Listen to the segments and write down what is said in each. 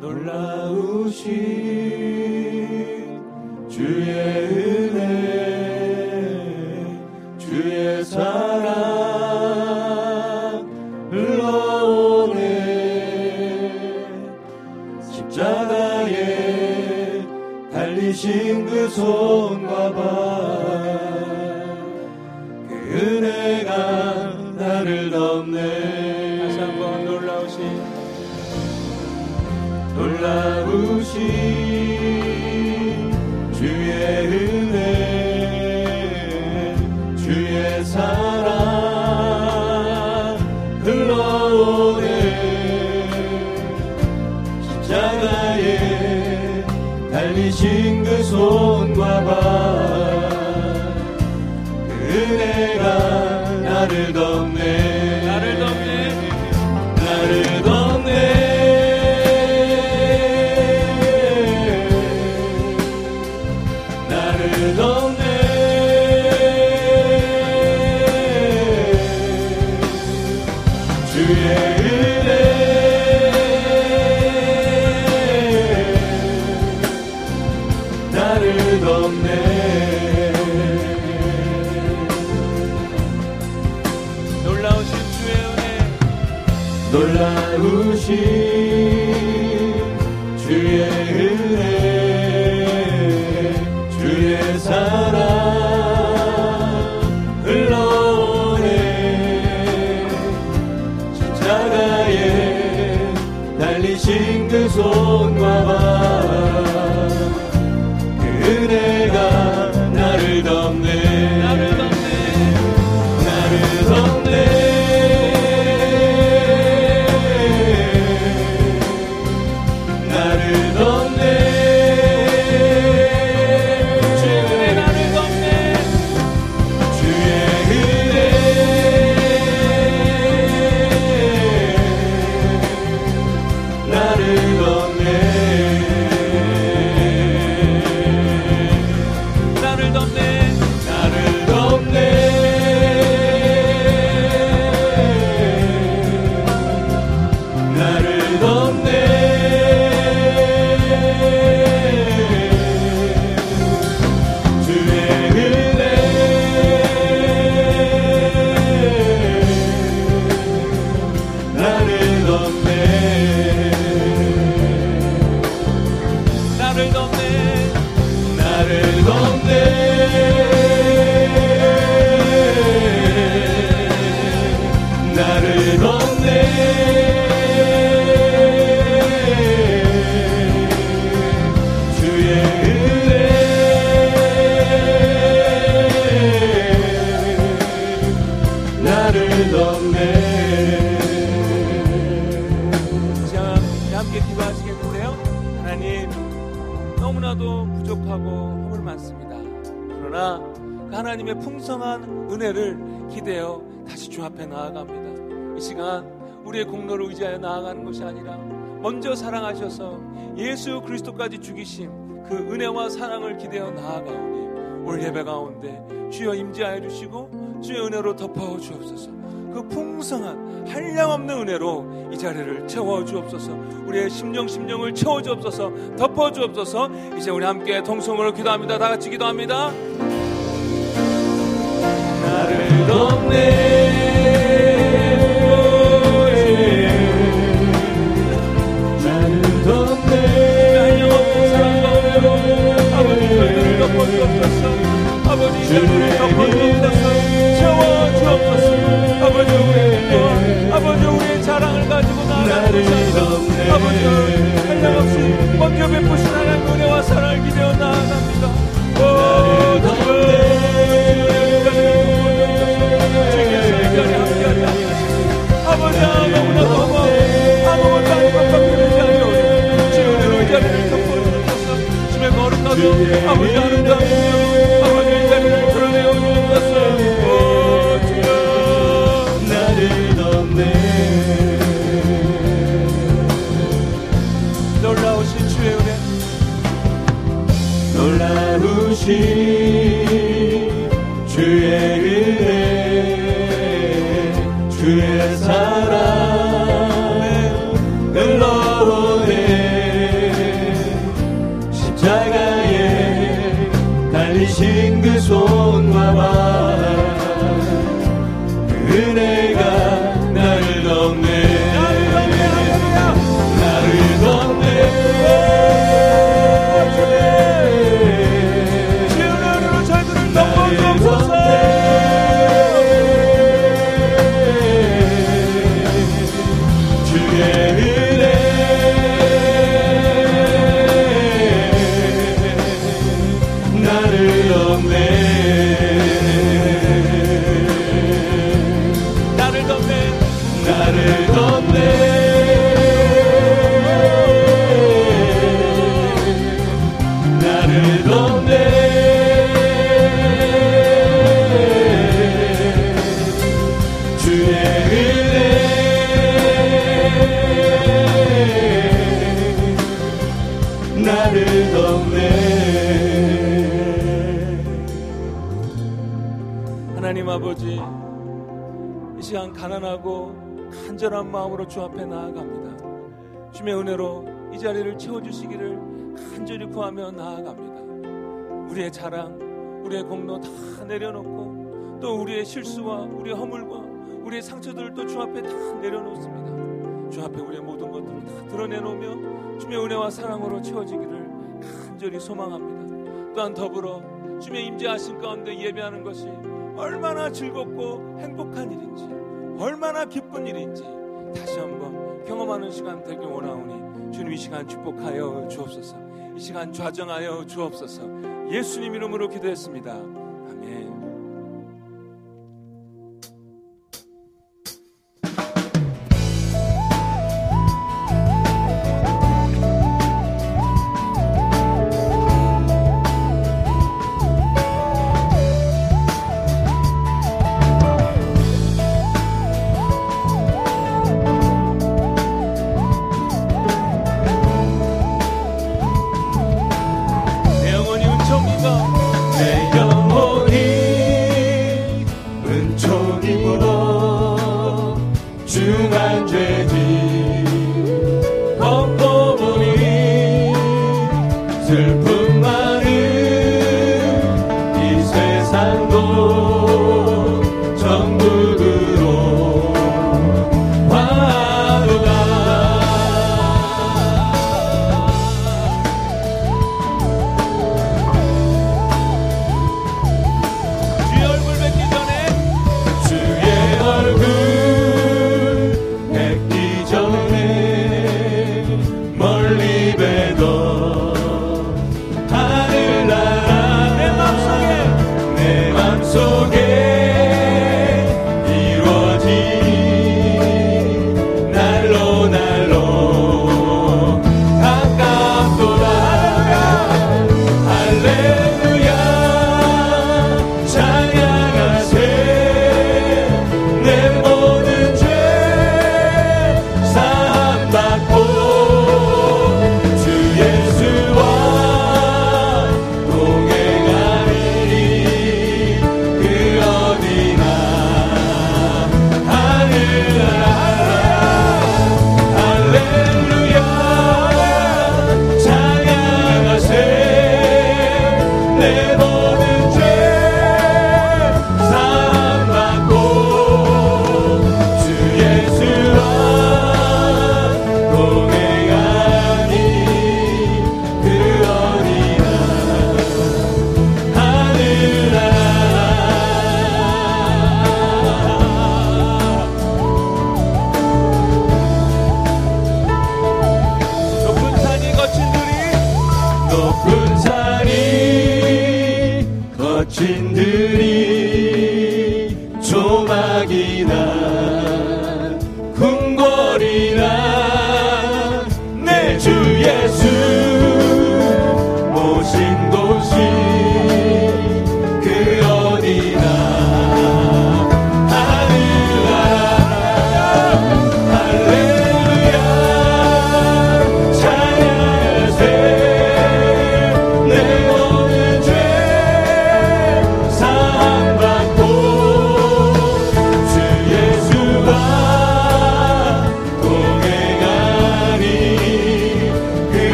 놀라우신 주의 은혜 주의 사랑 흘러오네. 십자가에 달리신 그 손 달리신 그 손과 발 그 은혜가 나를 덮네 그 손과 발 하나님의 풍성한 은혜를 기대어 다시 주 앞에 나아갑니다. 이 시간 우리의 공로를 의지하여 나아가는 것이 아니라 먼저 사랑하셔서 예수 그리스도까지 죽이신 그 은혜와 사랑을 기대어 나아가오니 올 예배 가운데 주여 임재하여 주시고 주의 은혜로 덮어 주옵소서. 그 풍성한 한량없는 은혜로 이 자리를 채워 주옵소서. 우리의 심령 심령을 채워 주옵소서. 덮어 주옵소서. 이제 우리 함께 동성으로 기도합니다. 다 같이 기도합니다 나를 덮네 놀라우신 나를 없네. 간절한 마음으로 주 앞에 나아갑니다. 주의 은혜로 이 자리를 채워주시기를 간절히 구하며 나아갑니다. 우리의 자랑, 우리의 공로 다 내려놓고 또 우리의 실수와 우리의 허물과 우리의 상처들도 주 앞에 다 내려놓습니다. 주 앞에 우리의 모든 것들을 다 드러내놓으며 주의 은혜와 사랑으로 채워지기를 간절히 소망합니다. 또한 더불어 주의 임재하신 가운데 예배하는 것이 얼마나 즐겁고 행복한 일인지 얼마나 기쁜 일인지 다시 한번 경험하는 시간 되길 원하오니 주님 이 시간 축복하여 주옵소서. 이 시간 좌정하여 주옵소서. 예수님 이름으로 기도했습니다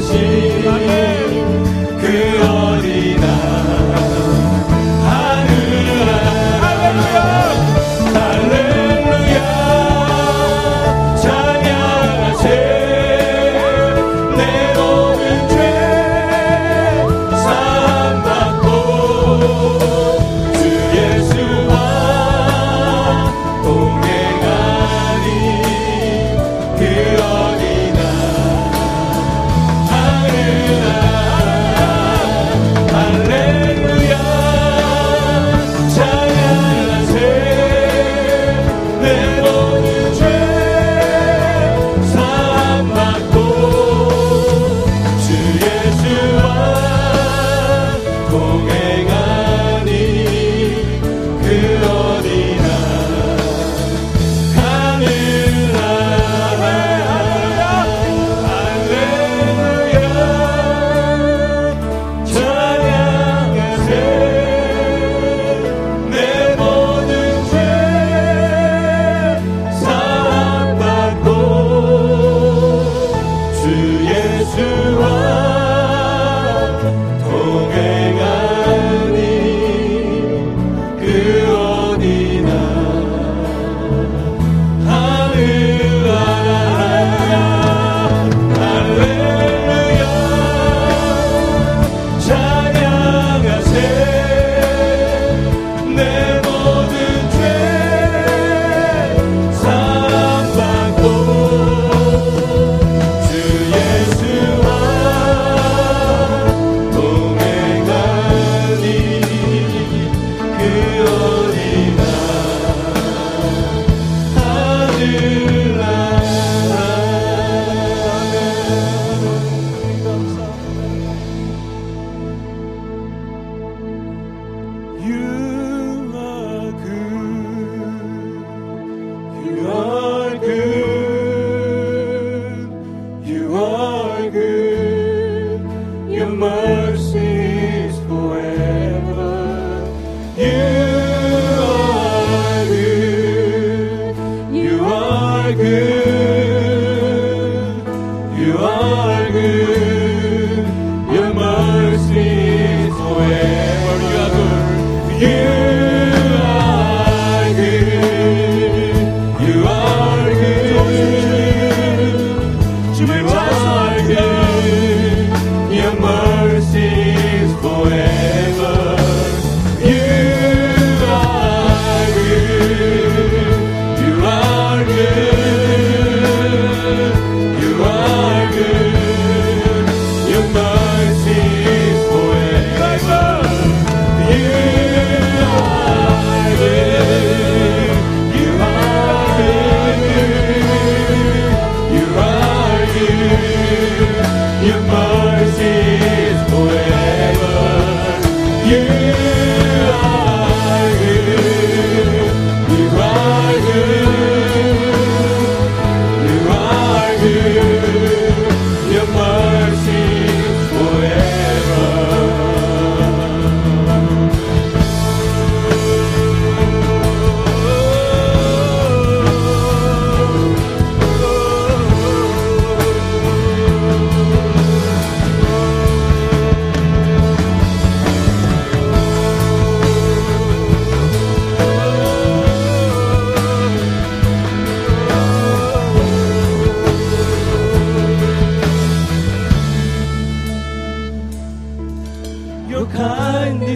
心。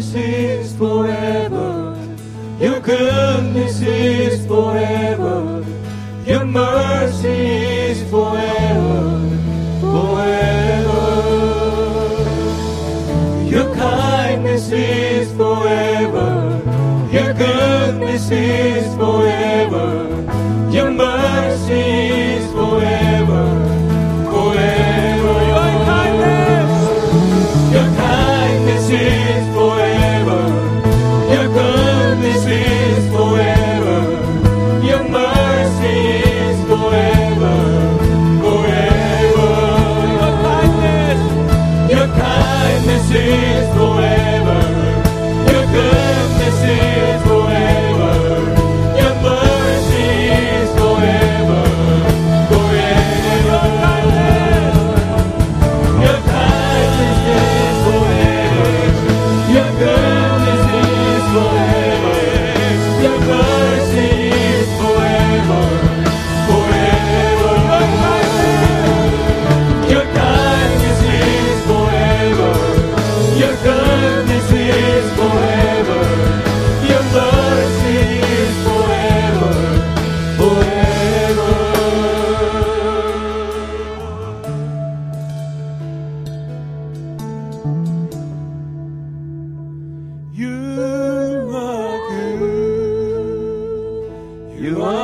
goodness is forever. Your goodness is forever. Your mercy You are good. You are.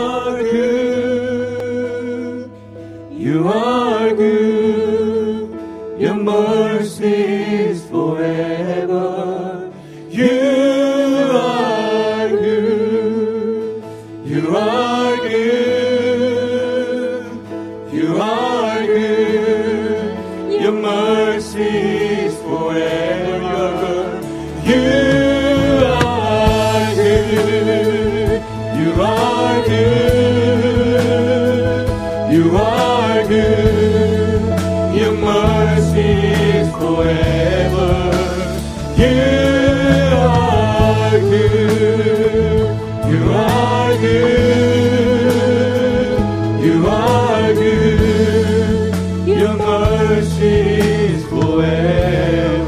mercy is forever.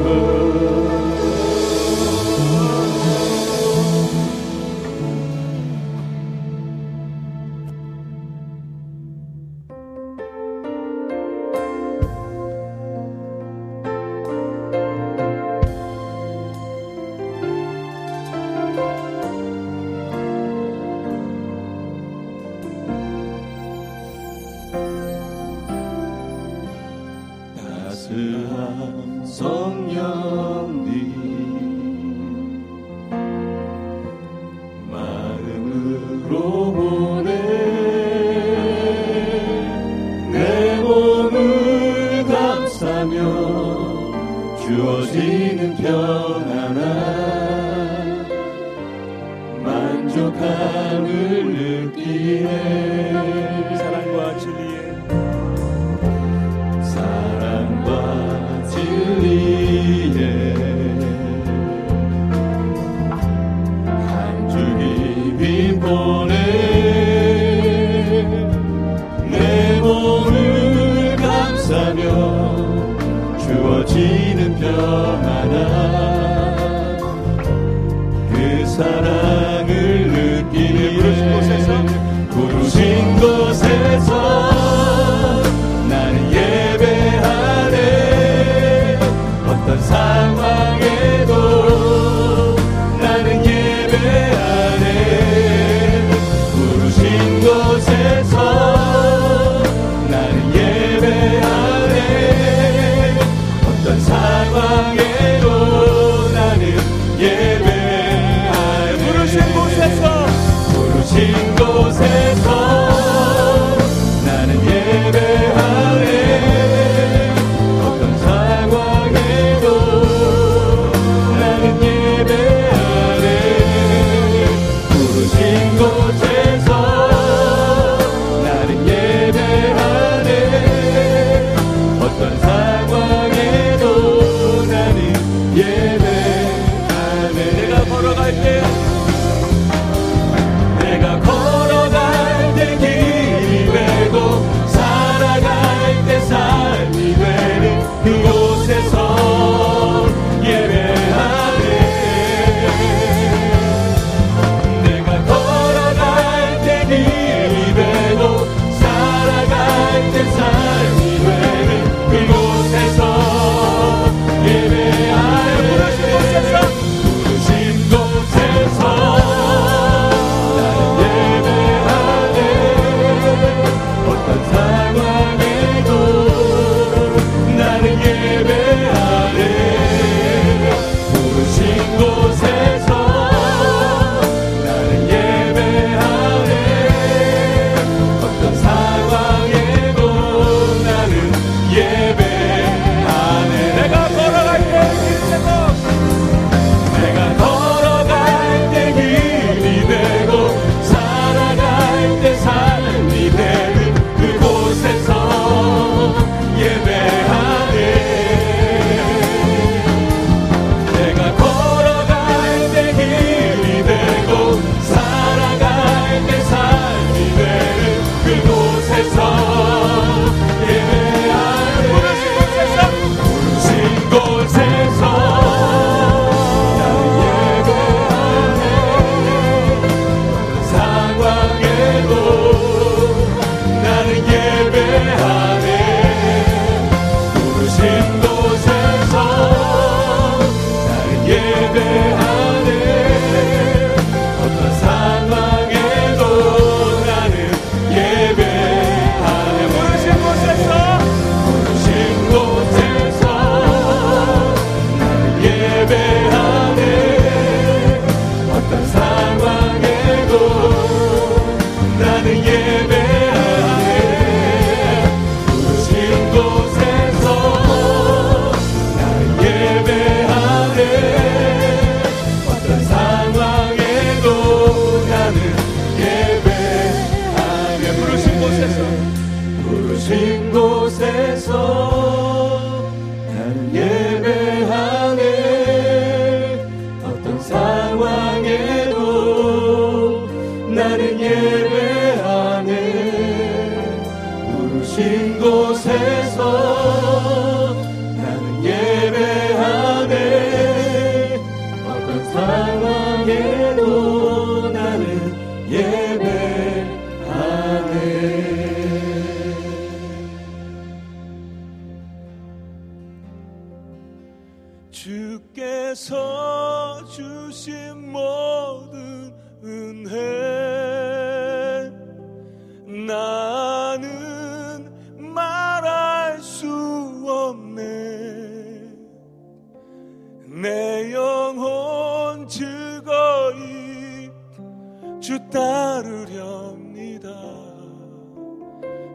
주 따르렵니다.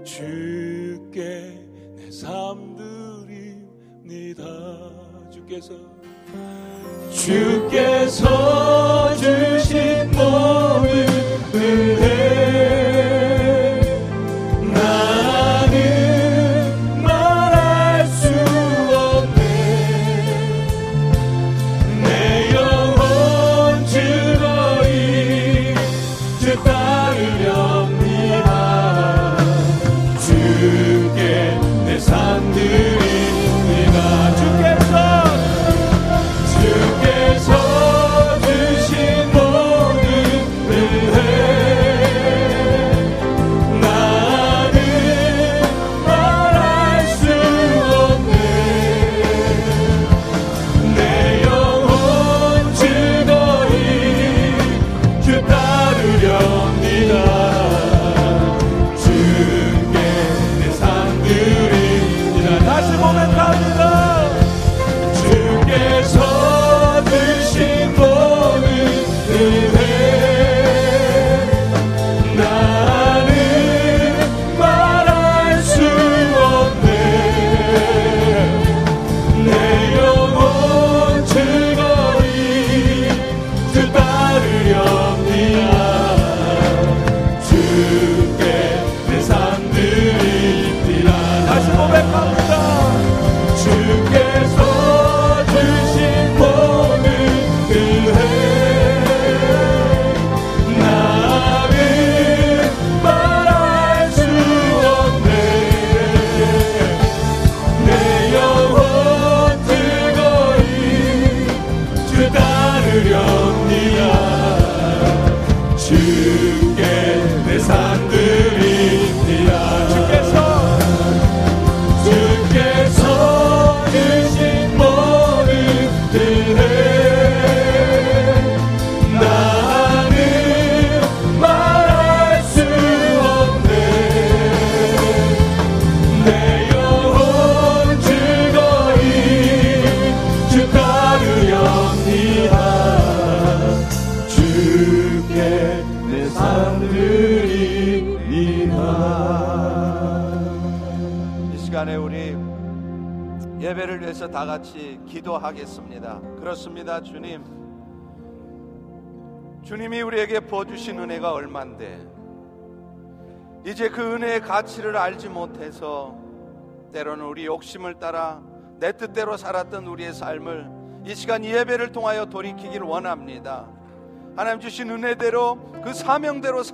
주께 내 삶 드립니다. 주께서 주께서 주신 모든 은혜 위해서 다 같이 기도하겠습니다. 그렇습니다, 주님. 주님이 우리에게 부어주신 은혜가 얼만데, 이제 그 은혜의 가치를 알지 못해서, 때로는 우리 욕심을 따라 내 뜻대로 살았던 우리의 삶을 이 시간 예배를 통하여 돌이키길 원합니다. 하나님 주신 은혜대로 그 사명대로